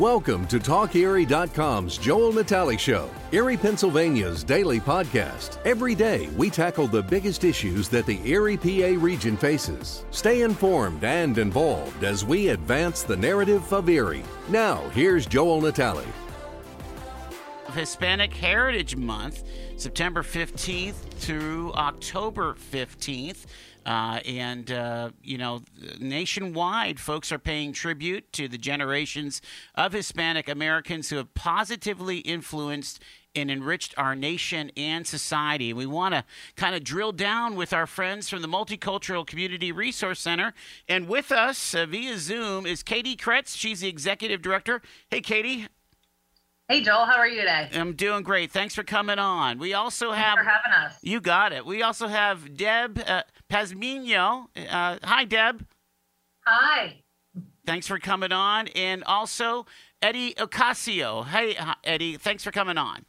Welcome to TalkErie.com's Joel Natale Show, Erie, Pennsylvania's daily podcast. Every day, we tackle the biggest issues that the Erie PA region faces. Stay informed and involved as we advance the narrative of Erie. Now, here's Joel Natale. Hispanic Heritage Month, September 15th through October 15th. Uh, and, uh, you know, nationwide, folks are paying tribute to the generations of Hispanic Americans who have positively influenced and enriched our nation and society. We want to kind of drill down with our friends from the Multicultural Community Resource Center. And with us uh, via Zoom is Katie Kretz. She's the executive director. Hey, Katie. Hey Joel, how are you today? I'm doing great. Thanks for coming on. We also Thanks have for having us. You got it. We also have Deb uh, Pazmino. Uh, hi, Deb. Hi. Thanks for coming on, and also Eddie Ocasio. Hey, Eddie. Thanks for coming on.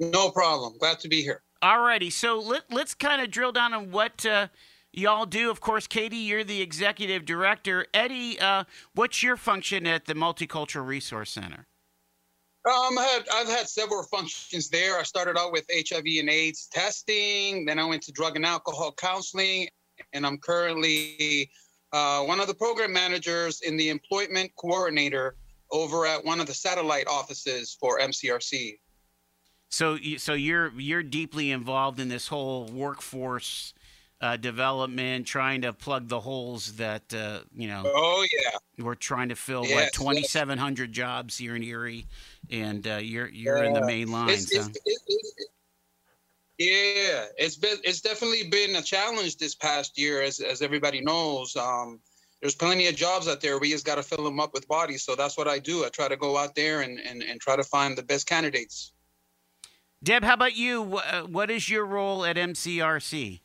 No problem. Glad to be here. Alrighty. So let, let's kind of drill down on what. Uh, y'all do. Of course, Katie, you're the executive director. Eddie, uh, what's your function at the Multicultural Resource Center? Um, I had, I've had several functions there. I started out with HIV and AIDS testing, then I went to drug and alcohol counseling, and I'm currently uh, one of the program managers in the employment coordinator over at one of the satellite offices for MCRC. So, so you're you're deeply involved in this whole workforce uh, development, trying to plug the holes that uh, you know. Oh yeah. We're trying to fill yes, what 2,700 yes. jobs here in Erie, and uh, you're you're in the main lines. It's, huh? it's, it's, yeah, it's been it's definitely been a challenge this past year, as as everybody knows. Um, there's plenty of jobs out there. We just got to fill them up with bodies. So that's what I do. I try to go out there and, and, and try to find the best candidates. Deb, how about you? Uh, what is your role at MCRC?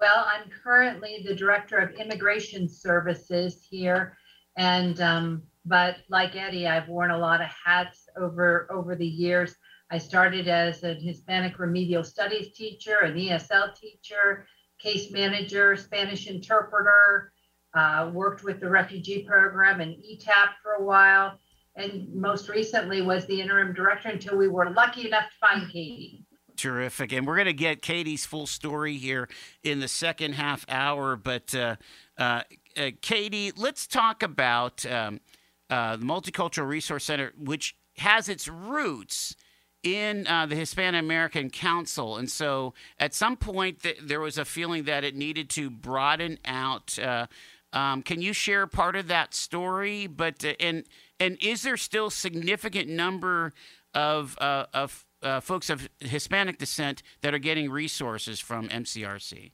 Well, I'm currently the director of immigration services here, and um, but like Eddie, I've worn a lot of hats over over the years. I started as a Hispanic remedial studies teacher, an ESL teacher, case manager, Spanish interpreter. Uh, worked with the refugee program and ETAP for a while, and most recently was the interim director until we were lucky enough to find Katie. Terrific. And we're going to get Katie's full story here in the second half hour. But uh, uh, uh, Katie, let's talk about um, uh, the Multicultural Resource Center, which has its roots in uh, the Hispanic American Council. And so at some point, th- there was a feeling that it needed to broaden out. Uh, um, can you share part of that story? But and and is there still significant number of of uh, folks of Hispanic descent that are getting resources from MCRC?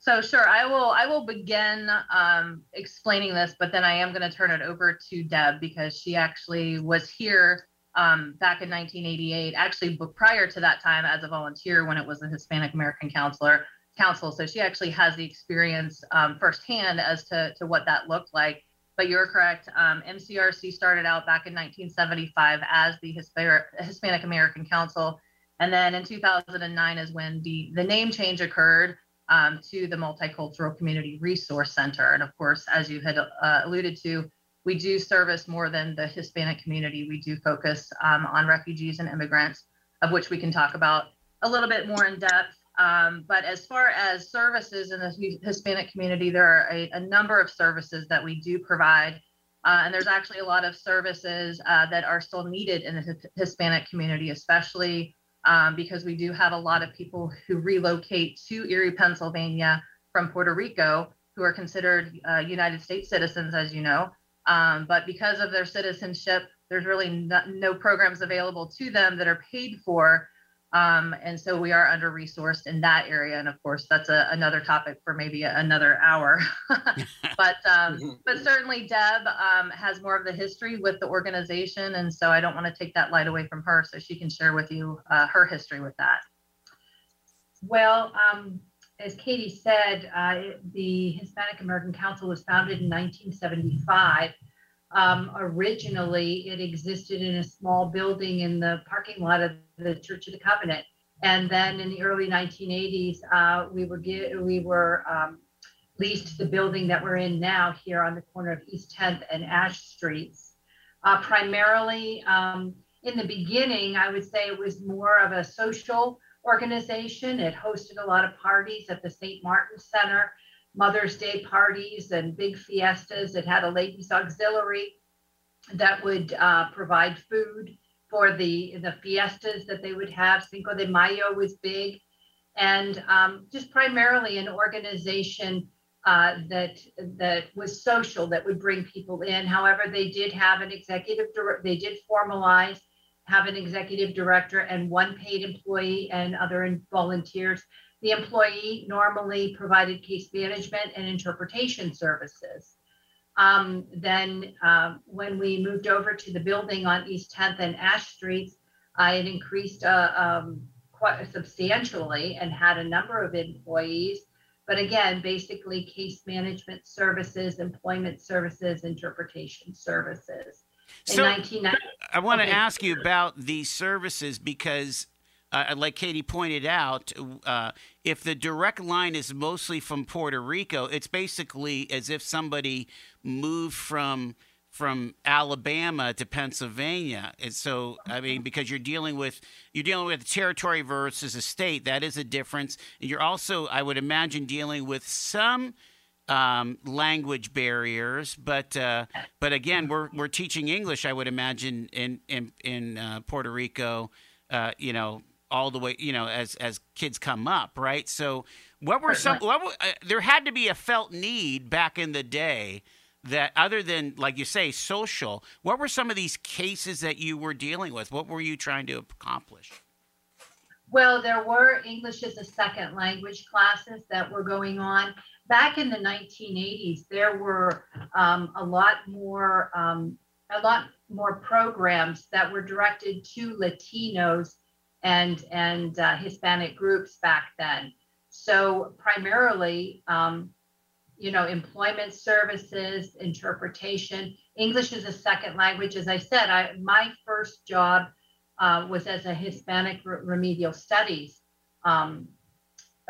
So sure, I will. I will begin um, explaining this, but then I am going to turn it over to Deb because she actually was here um, back in 1988. Actually, prior to that time, as a volunteer when it was the Hispanic American Counselor Council. So she actually has the experience um, firsthand as to to what that looked like but you're correct. Um, MCRC started out back in 1975 as the Hispanic American Council. And then in 2009 is when the, the name change occurred um, to the Multicultural Community Resource Center. And of course, as you had uh, alluded to, we do service more than the Hispanic community. We do focus um, on refugees and immigrants, of which we can talk about a little bit more in depth. Um, but as far as services in the Hispanic community, there are a, a number of services that we do provide. Uh, and there's actually a lot of services uh, that are still needed in the Hispanic community, especially um, because we do have a lot of people who relocate to Erie, Pennsylvania from Puerto Rico who are considered uh, United States citizens, as you know. Um, but because of their citizenship, there's really no, no programs available to them that are paid for um, and so we are under resourced in that area. And of course, that's a, another topic for maybe another hour. but um, but certainly Deb um, has more of the history with the organization, and so I don't want to take that light away from her, so she can share with you uh, her history with that. Well, um, as Katie said, uh, the Hispanic American Council was founded in 1975 um, originally, it existed in a small building in the parking lot of the Church of the Covenant, and then in the early 1980s, uh, we were we were um, leased the building that we're in now here on the corner of East 10th and Ash Streets. Uh, primarily, um, in the beginning, I would say it was more of a social organization. It hosted a lot of parties at the St. Martin Center, Mother's Day parties, and big fiestas. It had a ladies' auxiliary that would uh, provide food for the the fiestas that they would have. Cinco de Mayo was big, and um, just primarily an organization uh, that that was social that would bring people in. However, they did have an executive they did formalize have an executive director and one paid employee and other volunteers. The employee normally provided case management and interpretation services. Um, then uh, when we moved over to the building on East 10th and Ash Streets, I had increased uh, um, quite substantially and had a number of employees. But again, basically case management services, employment services, interpretation services. In so, 1990, I want to okay. ask you about these services because uh, like Katie pointed out, uh, if the direct line is mostly from Puerto Rico, it's basically as if somebody moved from from Alabama to Pennsylvania. And so, I mean, because you're dealing with you're dealing with territory versus a state, that is a difference. And you're also, I would imagine, dealing with some um, language barriers. But uh, but again, we're we're teaching English. I would imagine in in in uh, Puerto Rico. Uh, you know, all the way, you know, as as kids come up, right? So, what were some? What were, uh, there had to be a felt need back in the day that, other than like you say, social. What were some of these cases that you were dealing with? What were you trying to accomplish? Well, there were English as a second language classes that were going on. Back in the 1980s, there were um, a lot more um, a lot more programs that were directed to Latinos and and uh, Hispanic groups back then. So primarily, um, you know, employment services, interpretation. English is a second language. As I said, I my first job uh, was as a Hispanic remedial studies um,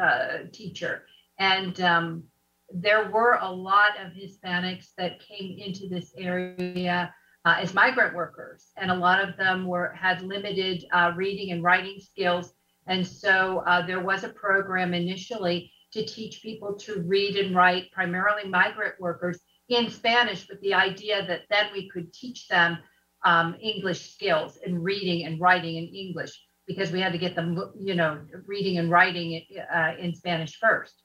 uh, teacher, and um, there were a lot of Hispanics that came into this area uh, as migrant workers, and a lot of them were had limited uh, reading and writing skills. And so uh, there was a program initially to teach people to read and write, primarily migrant workers, in Spanish, with the idea that then we could teach them um, English skills and reading and writing in English because we had to get them, you know, reading and writing uh, in Spanish first.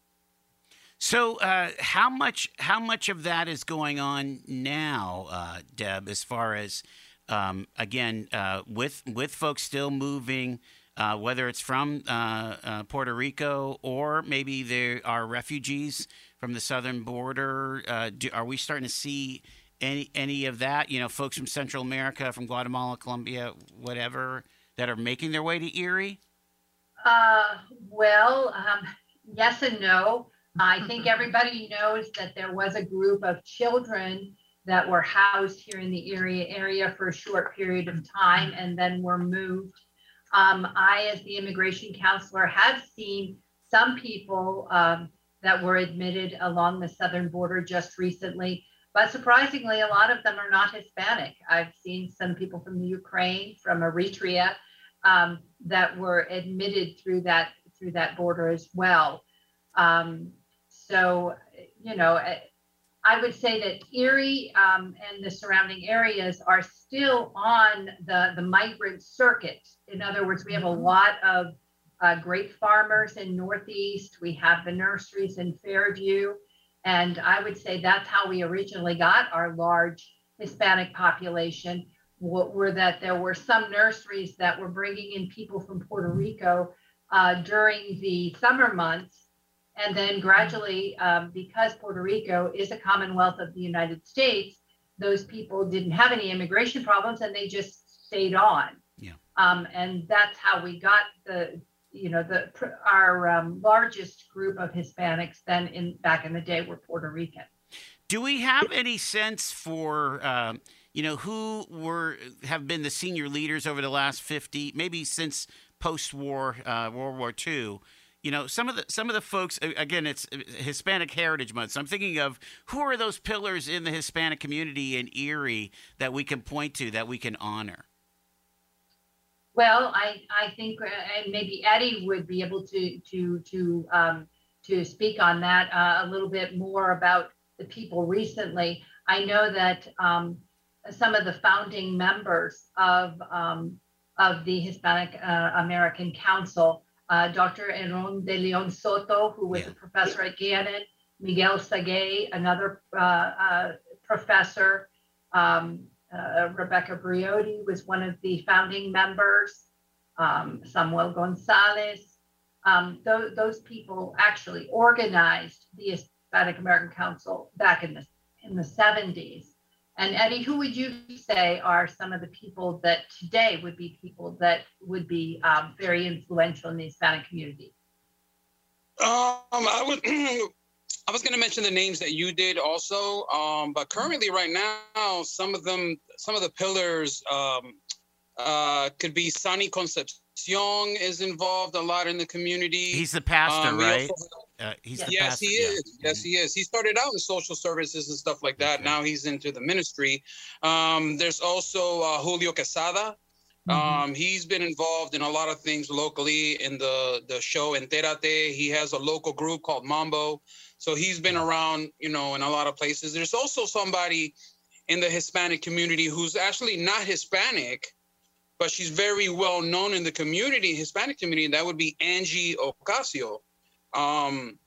So, uh, how much how much of that is going on now, uh, Deb? As far as um, again, uh, with with folks still moving, uh, whether it's from uh, uh, Puerto Rico or maybe there are refugees from the southern border. Do, are we starting to see any any of that? You know, folks from Central America, from Guatemala, Colombia, whatever, that are making their way to Erie. well, um, yes and no. I think everybody knows that there was a group of children that were housed here in the area area for a short period of time and then were moved. Um, I, as the immigration counselor, have seen some people um, that were admitted along the southern border just recently, but surprisingly, a lot of them are not Hispanic. I've seen some people from the Ukraine, from Eritrea, um, that were admitted through that through that border as well. Um, so, you know, eh, I would say that Erie um, and the surrounding areas are still on the, the migrant circuit. In other words, we have a mm-hmm. lot of uh, grape farmers in Northeast. We have the nurseries in Fairview. And I would say that's how we originally got our large Hispanic population, were that there were some nurseries that were bringing in people from Puerto Rico uh, during the summer months and then gradually, um, because Puerto Rico is a commonwealth of the United States, those people didn't have any immigration problems and they just stayed on. Yeah. Um, and that's how we got the, you know, the our um, largest group of Hispanics then in back in the day were Puerto Rican. Do we have any sense for, um, you know, who were have been the senior leaders over the last fifty, maybe since post-war uh, World War II? You know some of the some of the folks again it's hispanic heritage month so i'm thinking of who are those pillars in the hispanic community in erie that we can point to that we can honor? Well i i think uh, and maybe eddie would be able to to to um, to speak on that uh, a little bit more about the people recently. I know that um, some of the founding members of um, of the hispanic uh, american council uh, Dr. Aaron de Leon Soto, who was yeah. a professor at Gannon, Miguel Sagay, another uh, uh, professor, um, uh, Rebecca Briotti was one of the founding members, um, Samuel Gonzalez. Um, th- those people actually organized the Hispanic American Council back in the in the 70s. And Eddie, who would you say are some of the people that today would be people that would be um, very influential in the Hispanic community? Um, I would. I was going to mention the names that you did also, um, but currently, right now, some of them, some of the pillars um, uh, could be Sonny Concepcion is involved a lot in the community. He's the pastor, um, right? Also, uh, he's yes, yes he is. Yeah. Yes, he is. He started out in social services and stuff like that. Okay. Now he's into the ministry. Um, there's also uh, Julio Quesada. Mm-hmm. Um, he's been involved in a lot of things locally in the the show Enterate. He has a local group called Mambo, so he's been around, you know, in a lot of places. There's also somebody in the Hispanic community who's actually not Hispanic, but she's very well known in the community, Hispanic community. And that would be Angie Ocasio. Um,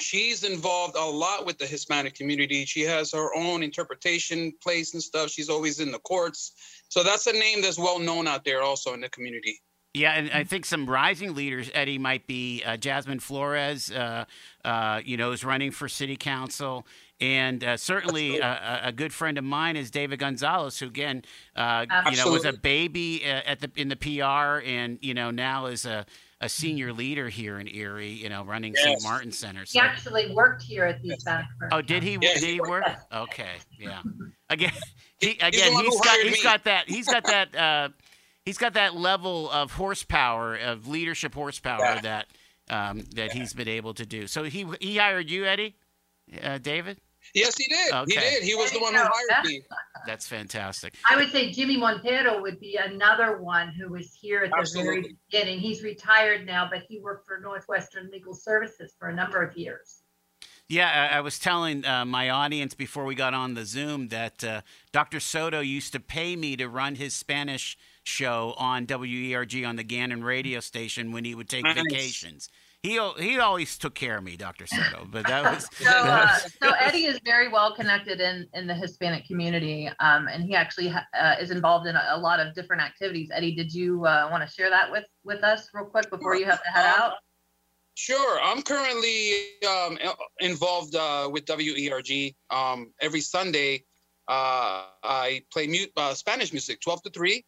she's involved a lot with the Hispanic community. She has her own interpretation place and stuff. She's always in the courts. So that's a name that's well known out there also in the community. Yeah, and I think some rising leaders, Eddie, might be uh, Jasmine Flores, uh, uh, you know, is running for city council. And uh, certainly a, a, good friend of mine is David Gonzalez, who again, uh, you know, was a baby uh, at the in the PR, and you know now is a a senior leader here in Erie, you know, running yes. St. Martin Center. So. He actually worked here at the Hispanic Oh, did he? did he work? Okay, yeah. Again, he again he's, he's got he's got that he's got that uh, he's got that level of horsepower of leadership horsepower yeah. that um, that yeah. he's been able to do. So he he hired you, Eddie, uh, David. Yes, he did. Okay. He did. He was the one who hired me. That's fantastic. I would say Jimmy Montero would be another one who was here at the Absolutely. very beginning. He's retired now, but he worked for Northwestern Legal Services for a number of years. Yeah, I, I was telling uh, my audience before we got on the Zoom that uh, Dr. Soto used to pay me to run his Spanish show on WERG on the Gannon radio station when he would take nice. vacations he he always took care of me, Dr. Soto. But that was so. Uh, so Eddie is very well connected in in the Hispanic community, um, and he actually ha- uh, is involved in a, a, lot of different activities. Eddie, did you uh, want to share that with with us real quick before you have to head out? Sure. I'm currently um, involved uh, with WERG. Um, every Sunday, uh, I play mute, uh, Spanish music, 12 to 3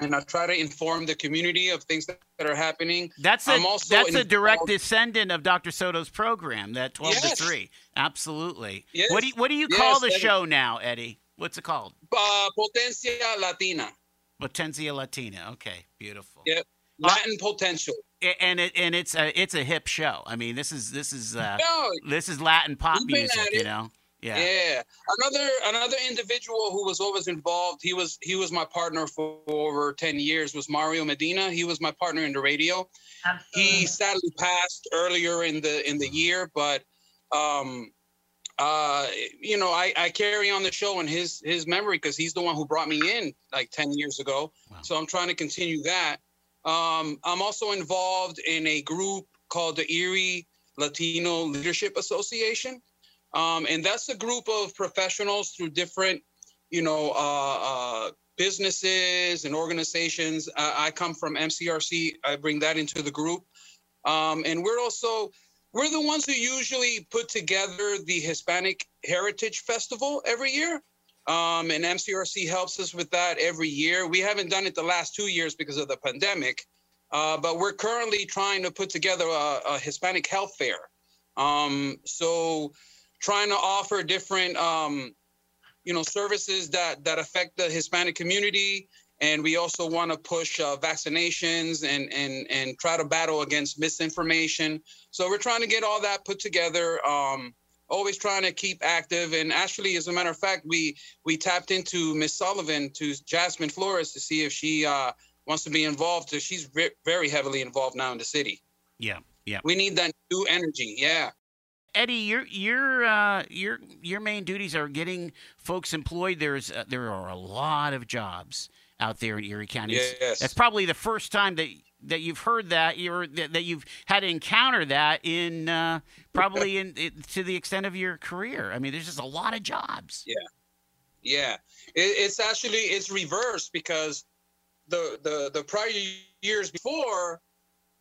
and I try to inform the community of things that, that are happening. That's a, that's a direct descendant of Dr. Soto's program, that 12 yes. to 3. Absolutely. Yes. What do you, what do you yes, call the show now, Eddie? What's it called? Uh, Potencia Latina. Potencia Latina. Okay, beautiful. Yep. Latin uh, potential. And it and it's a it's a hip show. I mean, this is this is uh, no, this is Latin pop music, you know. Yeah. Yeah. Another another individual who was always involved. He was he was my partner for over ten years. Was Mario Medina. He was my partner in the radio. Absolutely. He sadly passed earlier in the in the year, but um, uh, you know, I, I carry on the show in his his memory because he's the one who brought me in like ten years ago. Wow. So I'm trying to continue that. Um, I'm also involved in a group called the Erie Latino Leadership Association. Um, and that's a group of professionals through different, you know, uh, uh, businesses and organizations. I come from MCRC. I bring that into the group. Um, and we're also, we're the ones who usually put together the Hispanic Heritage Festival every year. Um, and MCRC helps us with that every year. We haven't done it the last two years because of the pandemic, uh, but we're currently trying to put together a, a Hispanic health fair. Um, so trying to offer different um, you know services that that affect the Hispanic community and we also want to push uh, vaccinations and and and try to battle against misinformation. So we're trying to get all that put together. Um, always trying to keep active. And actually, as a matter of fact, we we tapped into Miss Sullivan to Jasmine Flores to see if she uh, wants to be involved. So she's very heavily involved now in the city. Yeah, yeah. We need that new energy. Yeah. Eddie, your your uh, your your main duties are getting folks employed. There's uh, there are a lot of jobs out there in Erie County. Yes. That's probably the first time that that you've heard that you're that, that you've had to encounter that in uh, probably in, to the extent of your career. I mean, there's just a lot of jobs. Yeah, yeah. It, it's actually it's reversed because the the the prior years before.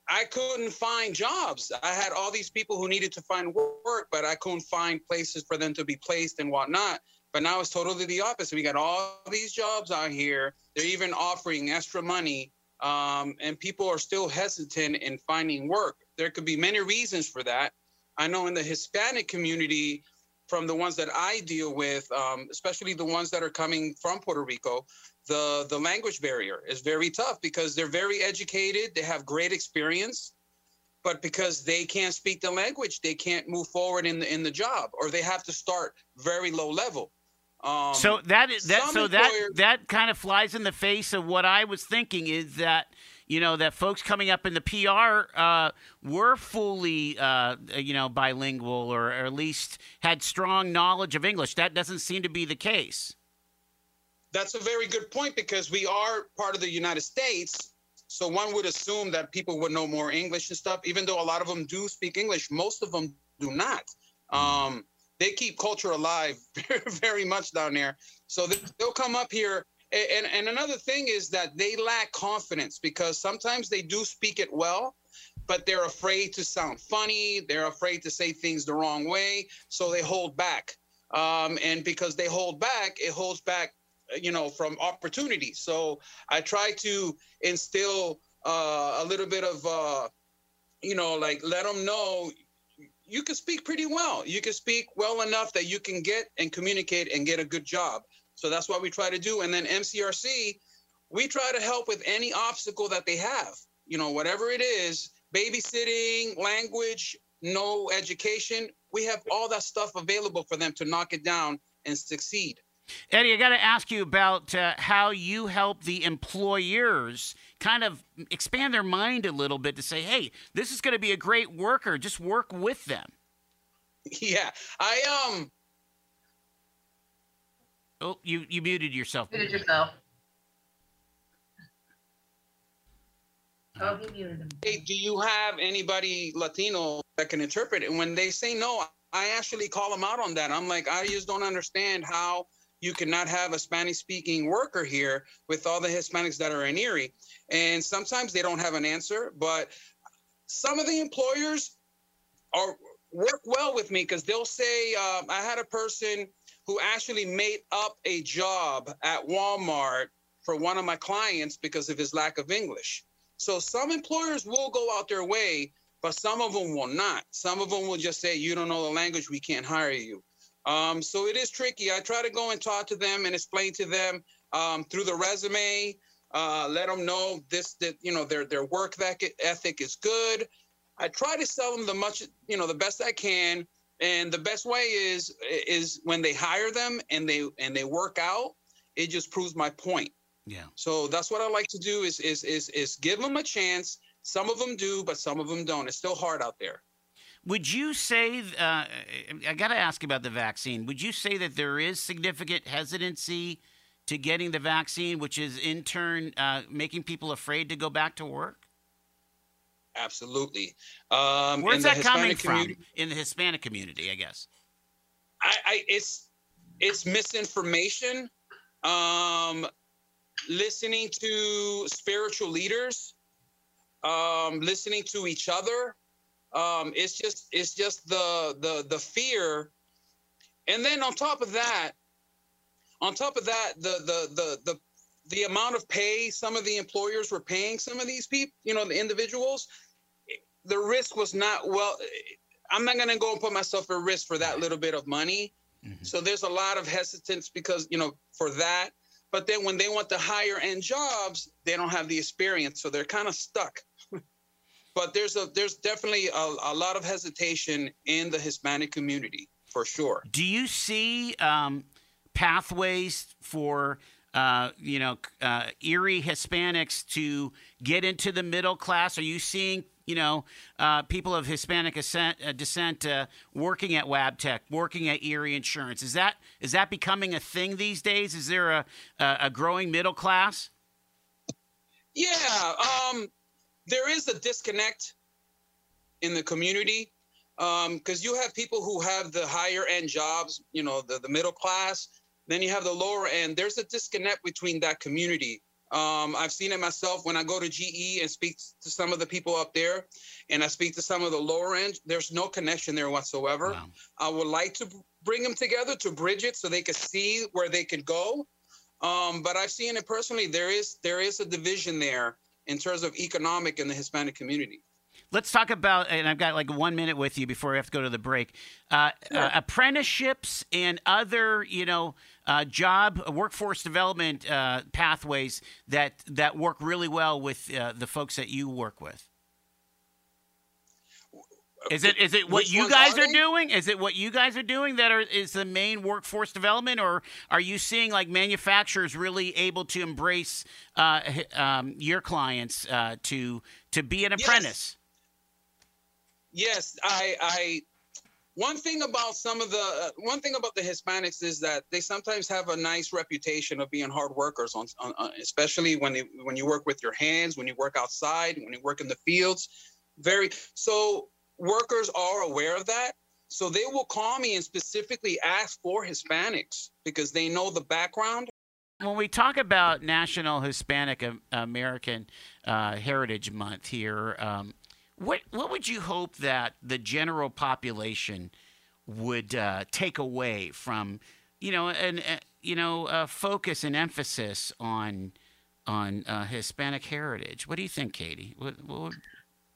I couldn't find jobs. I had all these people who needed to find work, but I couldn't find places for them to be placed and whatnot. But now it's totally the opposite. We got all these jobs out here. They're even offering extra money um, and people are still hesitant in finding work. There could be many reasons for that. I know in the Hispanic community, from the ones that I deal with, um, especially the ones that are coming from Puerto Rico, the the language barrier is very tough because they're very educated, they have great experience, but because they can't speak the language, they can't move forward in the in the job, or they have to start very low level. Um, so that is that. So that that kind of flies in the face of what I was thinking is that you know that folks coming up in the PR uh, were fully uh, you know bilingual or, or, at least had strong knowledge of English. That doesn't seem to be the case. That's a very good point because we are part of the United States. So one would assume that people would know more English and stuff. Even though a lot of them do speak English, most of them do not. Mm. Um, they keep culture alive very, very much down there. So they'll come up here. And, and another thing is that they lack confidence because sometimes they do speak it well, but they're afraid to sound funny. They're afraid to say things the wrong way. So they hold back. Um, and because they hold back, it holds back, you know, from opportunities. So I try to instill uh, a little bit of, uh, you know, like let them know you can speak pretty well. You can speak well enough that you can get and communicate and get a good job. So that's what we try to do. And then MCRC, we try to help with any obstacle that they have. You know, whatever it is, babysitting, language, no education, we have all that stuff available for them to knock it down and succeed. Eddie, I got to ask you about uh, how you help the employers kind of expand their mind a little bit to say, hey, this is going to be a great worker. Just work with them. Yeah. I, um, Oh, you, you muted yourself. Muted yourself. Oh, he muted him. Hey, do you have anybody Latino that can interpret? And when they say no, I actually call them out on that. I'm like, I just don't understand how you cannot have a Spanish speaking worker here with all the Hispanics that are in Erie. And sometimes they don't have an answer, but some of the employers are work well with me because they'll say, um, I had a person who actually made up a job at Walmart for one of my clients because of his lack of English. So some employers will go out their way, but some of them will not. Some of them will just say, You don't know the language, we can't hire you. Um, so it is tricky. I try to go and talk to them and explain to them um, through the resume, uh, let them know this that you know their their work ethic is good. I try to sell them the much you know the best I can, and the best way is is when they hire them and they and they work out. It just proves my point. Yeah. So that's what I like to do is is is is give them a chance. Some of them do, but some of them don't. It's still hard out there. Would you say, uh, I got to ask about the vaccine, would you say that there is significant hesitancy to getting the vaccine, which is in turn uh, making people afraid to go back to work? Absolutely. Um, Where's that coming from in the Hispanic community, I guess? I, I it's it's misinformation. Um, listening to spiritual leaders, um, listening to each other, um, it's just it's just the the the fear, and then on top of that, on top of that, the the the the the amount of pay some of the employers were paying some of these people, you know, the individuals, the risk was not well. I'm not going to go and put myself at risk for that little bit of money. Mm-hmm. So there's a lot of hesitance because you know for that. but then when they want the higher end jobs, they don't have the experience, so they're kind of stuck. But there's a there's definitely a, a, lot of hesitation in the Hispanic community for sure. Do you see um, pathways for uh, you know, uh, Erie Hispanics to get into the middle class? Are you seeing, you know, uh, people of Hispanic descent, uh, descent uh, working at Wabtec, working at Erie Insurance? Is that is that becoming a thing these days? Is there a a growing middle class? Yeah, um, there is a disconnect in the community because um, you have people who have the higher end jobs, you know, the, the middle class, then you have the lower end. There's a disconnect between that community. Um, I've seen it myself when I go to GE and speak to some of the people up there, and I speak to some of the lower end. There's no connection there whatsoever. Wow. I would like to bring them together to bridge it so they could see where they could go. Um, but I've seen it personally. There is there is a division there in terms of economic in the Hispanic community. Let's talk about, and I've got like one minute with you before we have to go to the break. Uh, sure. uh, apprenticeships and other, you know, uh, job uh, workforce development uh, pathways that that work really well with uh, the folks that you work with. Is it is it what you guys are, are doing? Is it what you guys are doing that are is the main workforce development, or are you seeing like manufacturers really able to embrace uh, um, your clients uh, to to be an apprentice? Yes, yes I I one thing about some of the uh, one thing about the Hispanics is that they sometimes have a nice reputation of being hard workers, on, on, on especially when they, when you work with your hands, when you work outside, when you work in the fields. Very so workers are aware of that. So they will call me and specifically ask for Hispanics because they know the background. When we talk about National Hispanic American uh, Heritage Month here, um, what what would you hope that the general population would uh, take away from you know and uh, you know uh, focus and emphasis on on uh, Hispanic heritage? What do you think, Katie? What, what, would,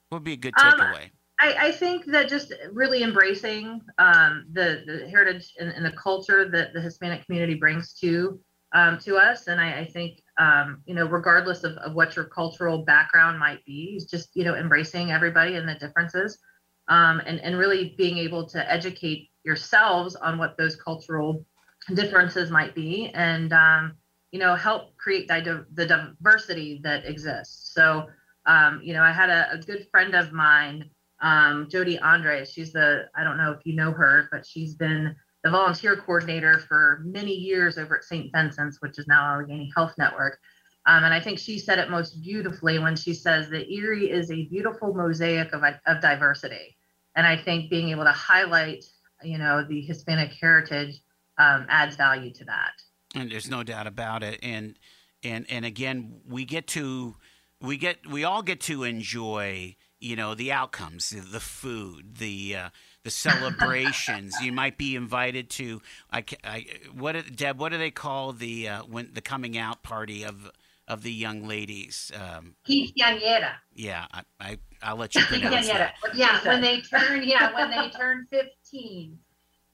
what would be a good um, takeaway? Um, I, I, think that just really embracing um, the the heritage and, and, the culture that the Hispanic community brings to um, to us, and I, I think um, you know, regardless of, of what your cultural background might be, is just, you know, embracing everybody and the differences um, and, and really being able to educate yourselves on what those cultural differences might be and, um, you know, help create the, the diversity that exists. So, um, you know, I had a, a good friend of mine, um, Jody Andres. She's the, I don't know if you know her, but she's been the volunteer coordinator for many years over at St. Vincent's, which is now Allegheny Health Network. Um, and I think she said it most beautifully when she says that Erie is a beautiful mosaic of, of diversity. And I think being able to highlight, you know, the Hispanic heritage um, adds value to that. And there's no doubt about it. And and and again, we get to we get we all get to enjoy, you know, the outcomes, the food, the uh, the celebrations. you might be invited to. I, I what Deb? What do they call the uh, when the coming out party of of the young ladies? Um, Quinceañera. Yeah, I, I I'll let you pronounce that. Yeah, when they turn yeah when they turn fifteen.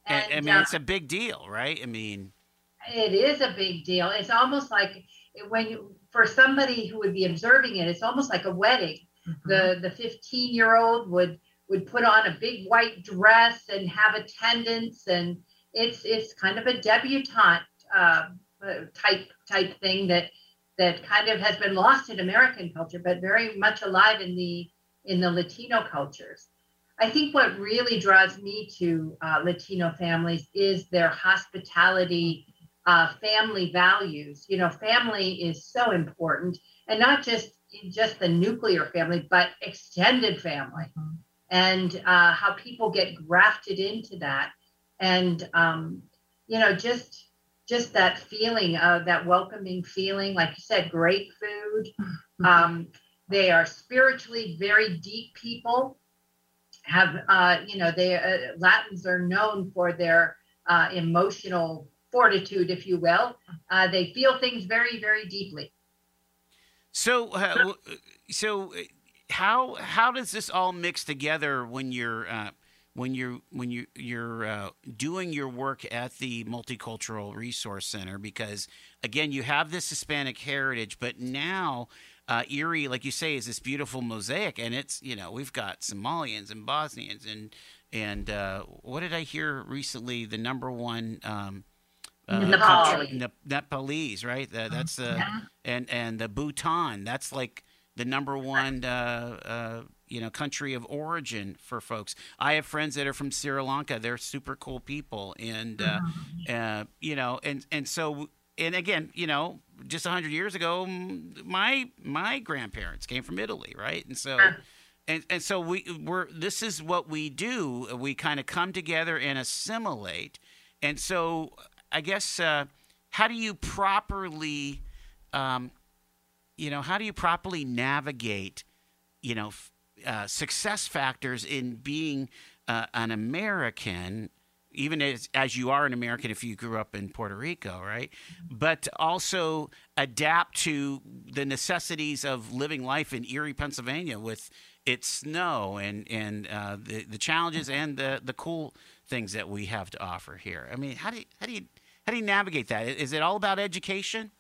And, I mean, uh, it's a big deal, right? I mean, it is a big deal. It's almost like when you for somebody who would be observing it, it's almost like a wedding. Mm-hmm. The the 15 year old would would put on a big white dress and have attendance and it's it's kind of a debutante uh, type type thing that that kind of has been lost in American culture, but very much alive in the in the Latino cultures. I think what really draws me to uh, Latino families is their hospitality, uh, family values. You know, family is so important, and not just just the nuclear family, but extended family. Mm-hmm. And uh, how people get grafted into that. And um, you know just just that feeling of that welcoming feeling like you said great food. Mm-hmm. um, they are spiritually very deep people. Have uh, you know they uh, latins are known for their uh, emotional fortitude if you will. Uh, they feel things very very deeply so so how how does this all mix together when you're uh, when you're when you you're uh, doing your work at the multicultural resource center? Because again you have this hispanic heritage but now uh, erie like you say is this beautiful mosaic and it's you know we've got somalians and bosnians and and uh, what did i hear recently? The number one um, uh, Nepali. Nepalese, right? That, that's the Yeah. and and the Bhutan. That's like the number one, uh, uh, you know, country of origin for folks. I have friends that are from Sri Lanka. They're super cool people, and uh, uh, you know, and and so and again, you know, just a hundred years ago, my my grandparents came from Italy, right? And so. And, and so we we're this is what we do. We kind of come together and assimilate. And so I guess uh, how do you properly, um, you know, how do you properly navigate, you know, uh, success factors in being uh, an American, even as as you are an American if you grew up in Puerto Rico, right? But also adapt to the necessities of living life in Erie, Pennsylvania, with its snow and and uh, the the challenges and the the cool things that we have to offer here. I mean, how do you, how do you how do you navigate that? Is it all about education?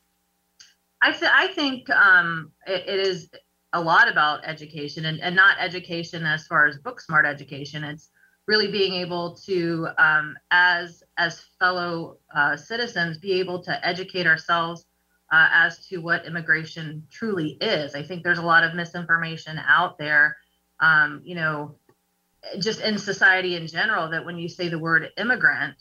I, th- I think um, it, it is a lot about education and, and not education as far as book smart education. It's really being able to, um, as as fellow uh, citizens, be able to educate ourselves uh, as to what immigration truly is. I think there's a lot of misinformation out there, um, you know, just in society in general. That when you say the word immigrant,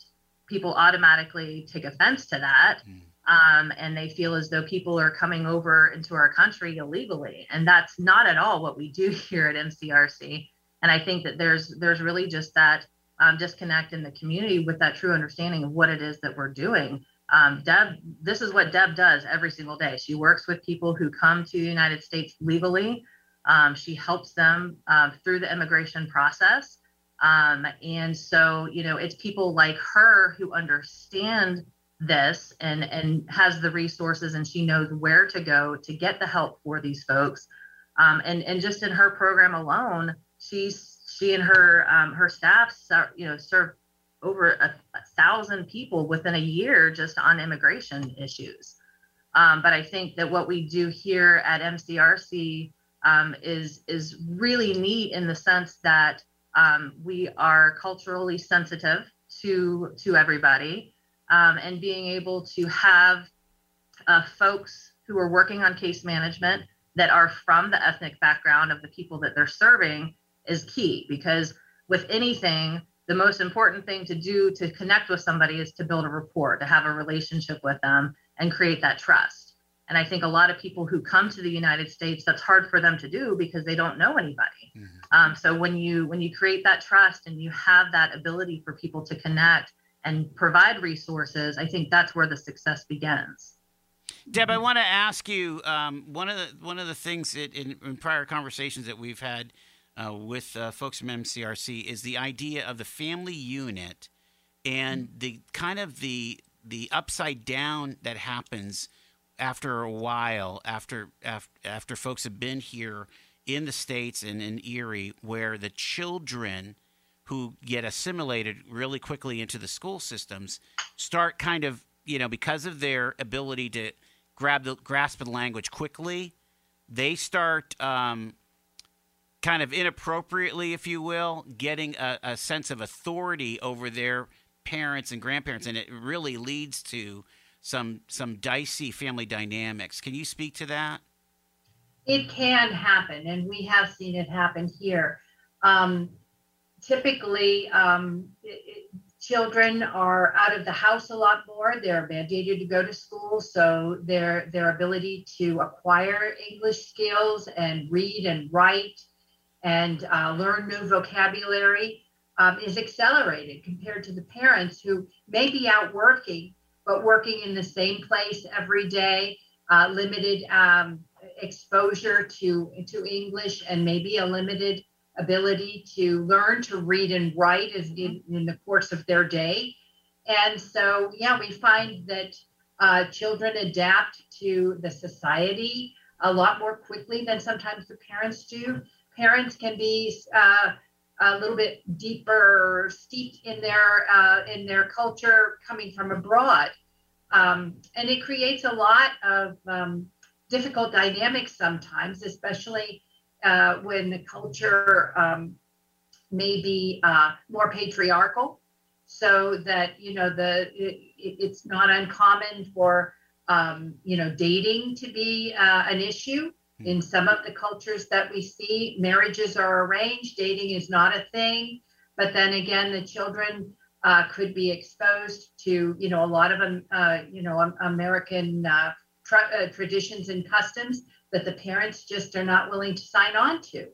people automatically take offense to that Mm. um, and they feel as though people are coming over into our country illegally, and that's not at all what we do here at MCRC. And I think that there's there's really just that um, disconnect in the community with that true understanding of what it is that we're doing. Um, Deb, this is what Deb does every single day. She works with people who come to the United States legally. Um, she helps them uh, through the immigration process. Um, and so, you know, it's people like her who understand this and and has the resources and she knows where to go to get the help for these folks. Um, and and just in her program alone she's she and her um, her staff you know serve over a, a thousand people within a year just on immigration issues. Um, but i think that what we do here at mcrc um, is is really neat in the sense that um, we are culturally sensitive to to everybody um, and being able to have uh, folks who are working on case management that are from the ethnic background of the people that they're serving is key because with anything the most important thing to do to connect with somebody is to build a rapport to have a relationship with them and create that trust and i think a lot of people who come to the united states that's hard for them to do because they don't know anybody Mhm. um, so when you when you create that trust and you have that ability for people to connect and provide resources, I think that's where the success begins. Deb, I want to ask you um, one of the one of the things that in, in prior conversations that we've had uh, with uh, folks from MCRC is the idea of the family unit and the kind of the the upside down that happens after a while after after, after folks have been here in the states and in Erie, where the children who get assimilated really quickly into the school systems start kind of you know because of their ability to grab the grasp of the language quickly they start um, kind of inappropriately if you will getting a, a sense of authority over their parents and grandparents. And it really leads to some some dicey family dynamics can you speak to that it can happen, and we have seen it happen here. Um, typically, um, it- it- children are out of the house a lot more. They're mandated to go to school, so their their ability to acquire English skills and read and write and uh, learn new vocabulary um, is accelerated compared to the parents who may be out working, but working in the same place every day, uh, limited um, exposure to to English and maybe a limited ability to learn to read and write is in, in the course of their day. And so, yeah, we find that uh, children adapt to the society a lot more quickly than sometimes the parents do. Parents can be uh, a little bit deeper steeped in their uh, in their culture coming from abroad. Um, and it creates a lot of um, difficult dynamics sometimes especially uh, when the culture um, may be uh, more patriarchal. So that you know the it, it's not uncommon for um, you know dating to be uh, an issue in some of the cultures that we see, marriages are arranged, dating is not a thing. But then again, the children uh, could be exposed to, you know, a lot of, um, uh, you know, American uh, tra- uh, traditions and customs that the parents just are not willing to sign on to.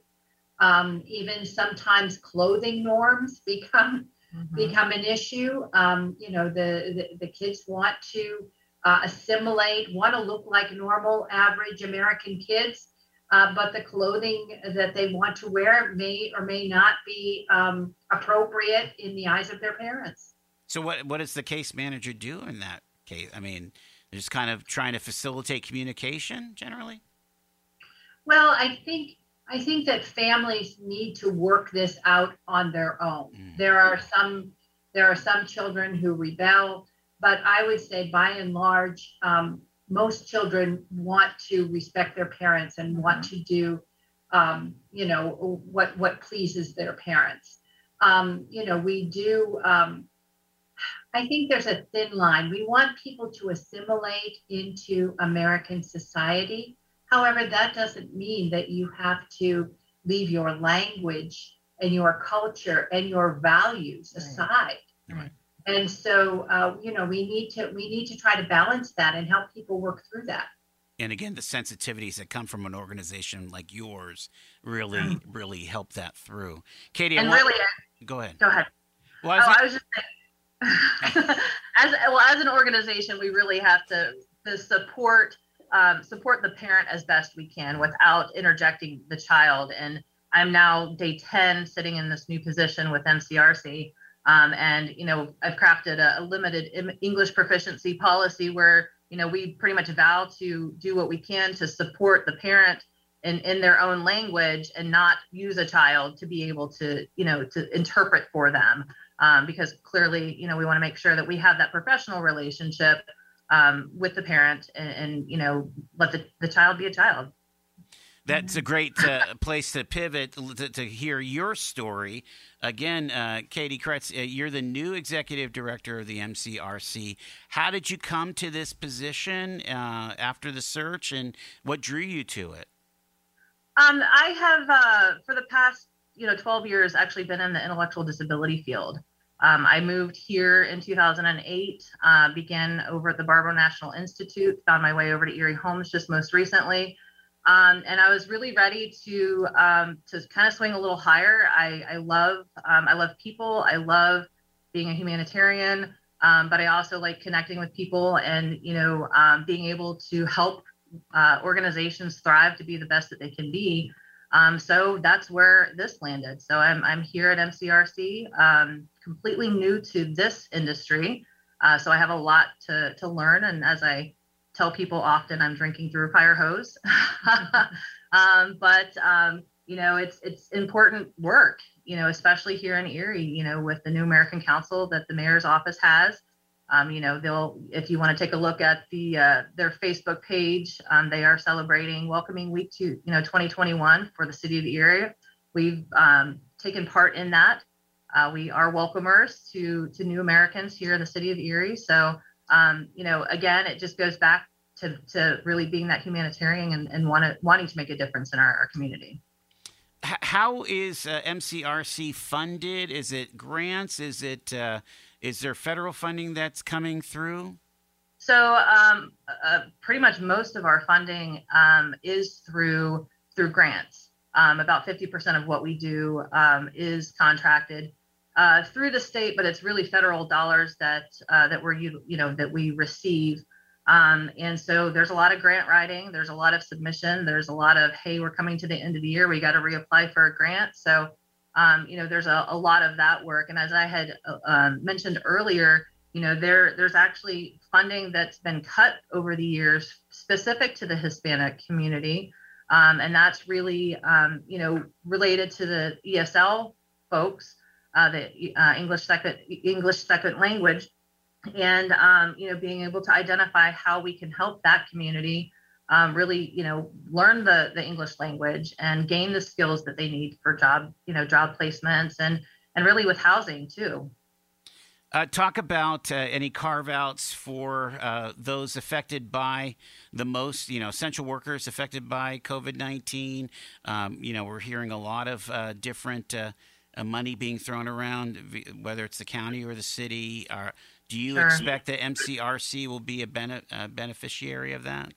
Um, even sometimes clothing norms become mm-hmm. become an issue. Um, you know, the, the the kids want to uh, assimilate, want to look like normal, average American kids, uh, but the clothing that they want to wear may or may not be um, appropriate in the eyes of their parents. So, what what does the case manager do in that case? I mean, just kind of trying to facilitate communication generally. Well, I think I think that families need to work this out on their own. Mm. There are some there are some children who rebel but I would say by and large, um, most children want to respect their parents and want to do, um, you know, what what pleases their parents. Um, you know, we do. Um, I think there's a thin line. We want people to assimilate into American society. However, that doesn't mean that you have to leave your language and your culture and your values aside. Right and so uh, you know we need to we need to try to balance that and help people work through that. And again the sensitivities that come from an organization like yours really mm-hmm. really help that through. Katie and really go ahead. Go ahead. Well, I was, oh, I was just saying, as well as an organization we really have to, to support um, support the parent as best we can without interjecting the child. And i'm now day 10 sitting in this new position with mcrc um, and you know, I've crafted a, a limited English proficiency policy where you know we pretty much vow to do what we can to support the parent in, in their own language and not use a child to be able to you know to interpret for them. Um, because clearly you know we want to make sure that we have that professional relationship um, with the parent and, and, you know let the, the child be a child that's a great uh, place to pivot to, to, hear your story. Again, uh, Katie Kretz, uh, you're the new executive director of the MCRC. How did you come to this position uh, after the search, and what drew you to it? Um, I have, uh, for the past you know 12 years, actually been in the intellectual disability field. Um, I moved here in 2008, uh, began over at the Barber National Institute, found my way over to Erie Homes just most recently. Um, and I was really ready to um, to kind of swing a little higher. I, I love um, I love people. I love being a humanitarian, um, but I also like connecting with people and you know um, being able to help uh, organizations thrive to be the best that they can be. Um, so that's where this landed. So I'm I'm here at MCRC, completely new to this industry. Uh, so I have a lot to to learn, and as I tell people often I'm drinking through a fire hose. um, but um, you know, it's it's important work. You know, especially here in Erie. You know, with the new American Council that the mayor's office has. Um, you know, they'll if you want to take a look at the uh, their Facebook page, um, they are celebrating Welcoming Week to you know 2021 for the city of Erie. We've um, taken part in that. Uh, we are welcomers to to new Americans here in the city of Erie. So um, you know, again, it just goes back to, to really being that humanitarian and, and want to, wanting to make a difference in our, our community. How is uh, MCRC funded? Is it grants? Is it uh, is there federal funding that's coming through? So um, uh, pretty much most of our funding um, is through through grants. Um, about 50% of what we do um, is contracted uh, through the state, but it's really federal dollars that uh, that we're you know that we receive. Um, and so there's a lot of grant writing, there's a lot of submission, there's a lot of hey, we're coming to the end of the year, we got to reapply for a grant. So um, you know there's a, a, lot of that work. And as I had uh, um, mentioned earlier, you know there there's actually funding that's been cut over the years specific to the Hispanic community. Um, and that's really um, you know related to the ESL folks, uh, the uh, English second English second language, and um, you know being able to identify how we can help that community um, really you know learn the the English language and gain the skills that they need for job you know job placements and and really with housing too. Uh, talk about uh, any carve outs for uh, those affected by the most, you know, essential workers affected by COVID 19. Um, you know, we're hearing a lot of uh, different uh, money being thrown around, whether it's the county or the city. Or do you sure. expect that MCRC will be a bene- beneficiary of that?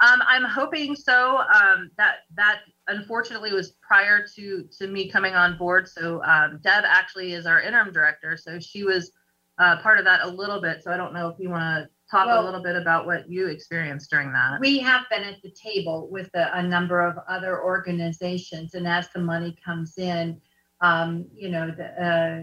Um, I'm hoping so. Um, that that unfortunately was prior to to me coming on board. So um, Deb actually is our interim director, so she was uh, part of that a little bit. So I don't know if you want to talk well, a little bit about what you experienced during that. We have been at the table with a, a number of other organizations, and as the money comes in, um, you know, the, uh,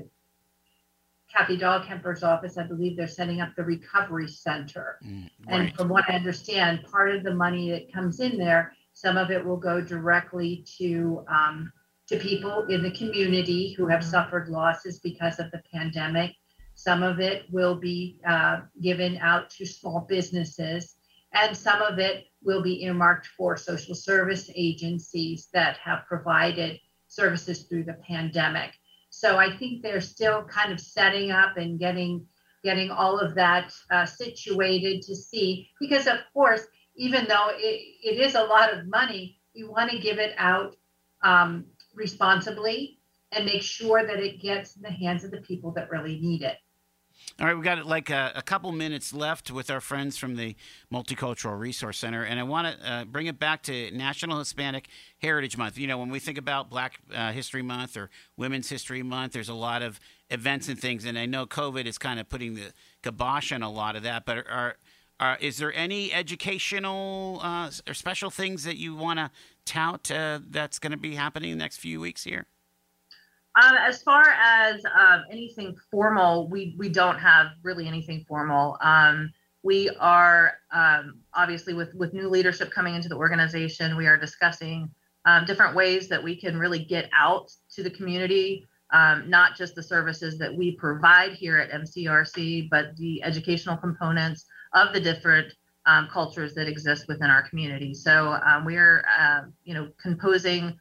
Kathy Dahlkemper's office, I believe they're setting up the recovery center. Mm, right. And from what I understand, part of the money that comes in there, some of it will go directly to um, to people in the community who have mm-hmm. suffered losses because of the pandemic. Some of it will be uh, given out to small businesses, and some of it will be earmarked for social service agencies that have provided services through the pandemic. So I think they're still kind of setting up and getting getting all of that uh, situated to see because of course even though it, it is a lot of money we want to give it out um, responsibly and make sure that it gets in the hands of the people that really need it all right, we've got like a, a, couple minutes left with our friends from the Multicultural Resource Center, and I want to uh, bring it back to National Hispanic Heritage Month. You know, when we think about Black uh, History Month or Women's History Month, there's a lot of events and things, and I know COVID is kind of putting the kibosh on a lot of that. But are, are is there any educational uh, or special things that you want to tout uh, that's going to be happening in the next few weeks here? Um, as far as um, anything formal, we we don't have really anything formal. Um, we are um, obviously with with new leadership coming into the organization, we are discussing um, different ways that we can really get out to the community, um, not just the services that we provide here at MCRC, but the educational components of the different cultures that exist within our community. So we're uh, you know composing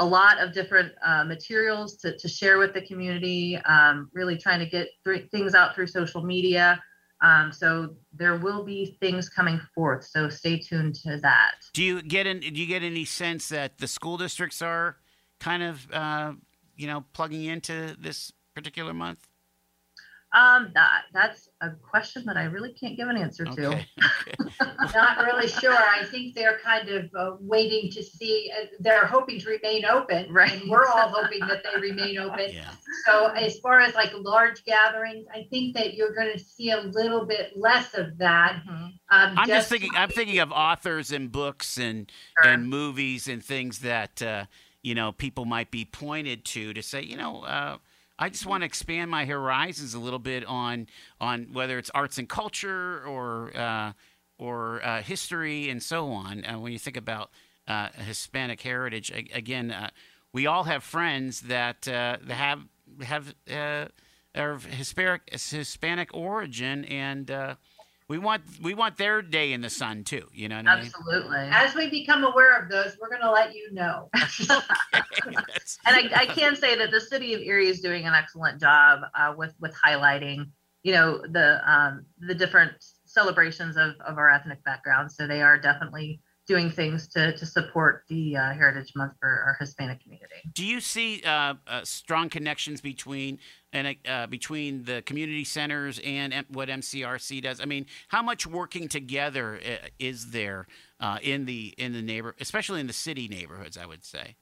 a lot of different uh, materials to, to share with the community, um, really trying to get th- things out through social media. Um, so there will be things coming forth. So stay tuned to that. Do you get in, do you get any sense that the school districts are kind of uh, you know plugging into this particular month? Um, that that's a question that I really can't give an answer to. Okay. Not really sure. I think they're kind of uh, waiting to see. Uh, they're hoping to remain open, right? And we're all hoping that they remain open. Yeah. So as far as like large gatherings, I think that you're going to see a little bit less of that. Mm-hmm. Um, I'm just, just, thinking. I'm thinking of authors and books and sure. and movies and things that uh, you know people might be pointed to to say, you know uh, I just want to expand my horizons a little bit on on whether it's arts and culture or uh, or uh, history and so on. Uh, when you think about uh, Hispanic heritage, again, uh, we all have friends that uh, have have are Hispanic Hispanic origin and we want we want their day in the sun too. You know Absolutely. I mean? As we become aware of those, we're going to let you know. and I, I, can say that the city of Erie is doing an excellent job uh, with with highlighting, you know, the um, the different celebrations of of our ethnic backgrounds. So they are definitely doing things to to support the uh, Heritage Month for our Hispanic community. Do you see uh, uh, strong connections between and uh, between the community centers and what MCRC does? I mean, how much working together uh, is there uh, in the in the neighbor, especially in the city neighborhoods? I would say.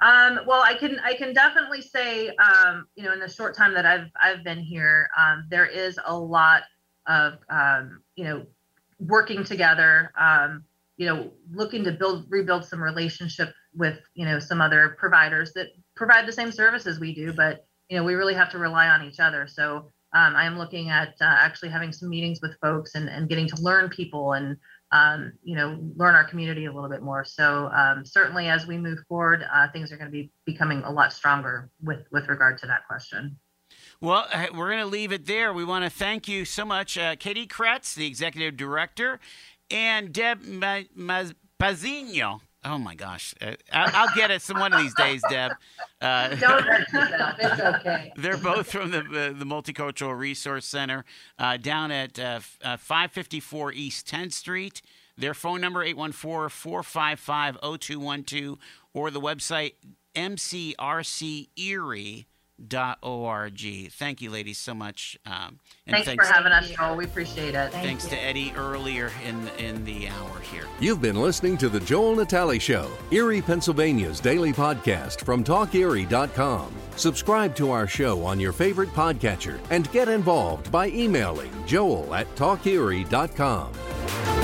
Um, well, I can I can definitely say, um, you know, in the short time that I've I've been here, um, there is a lot of um, you know working together. Um, you know, looking to build rebuild some relationship with you know some other providers that provide the same services we do, but you know we really have to rely on each other. So um, I'm looking at uh, actually having some meetings with folks and, and getting to learn people and um, you know, learn our community a little bit more. So um, certainly, as we move forward, uh, things are going to be becoming a lot stronger with with regard to that question. Well, we're going to leave it there. We want to thank you so much, uh, Katie Kretz, the executive director, and Deb Ma- Ma- Pazino. Oh my gosh, uh, I- will get it some one of these days, Deb. Uh, Don't hurt yourself. It's okay. They're both from the uh, the Multicultural Resource Center uh, down at uh, uh, 554 East 10th Street. Their phone number 814-455-0212 or the website mcrcerie.com org. Thank you, ladies, so much. Um, thanks, thanks, for having us, Joel. We appreciate it. Thank thanks you. to Eddie earlier in in the hour here. You've been listening to the Joel Natale Show, Erie, Pennsylvania's daily podcast from TalkErie.com. Subscribe to our show on your favorite podcatcher and get involved by emailing joel at TalkErie.com.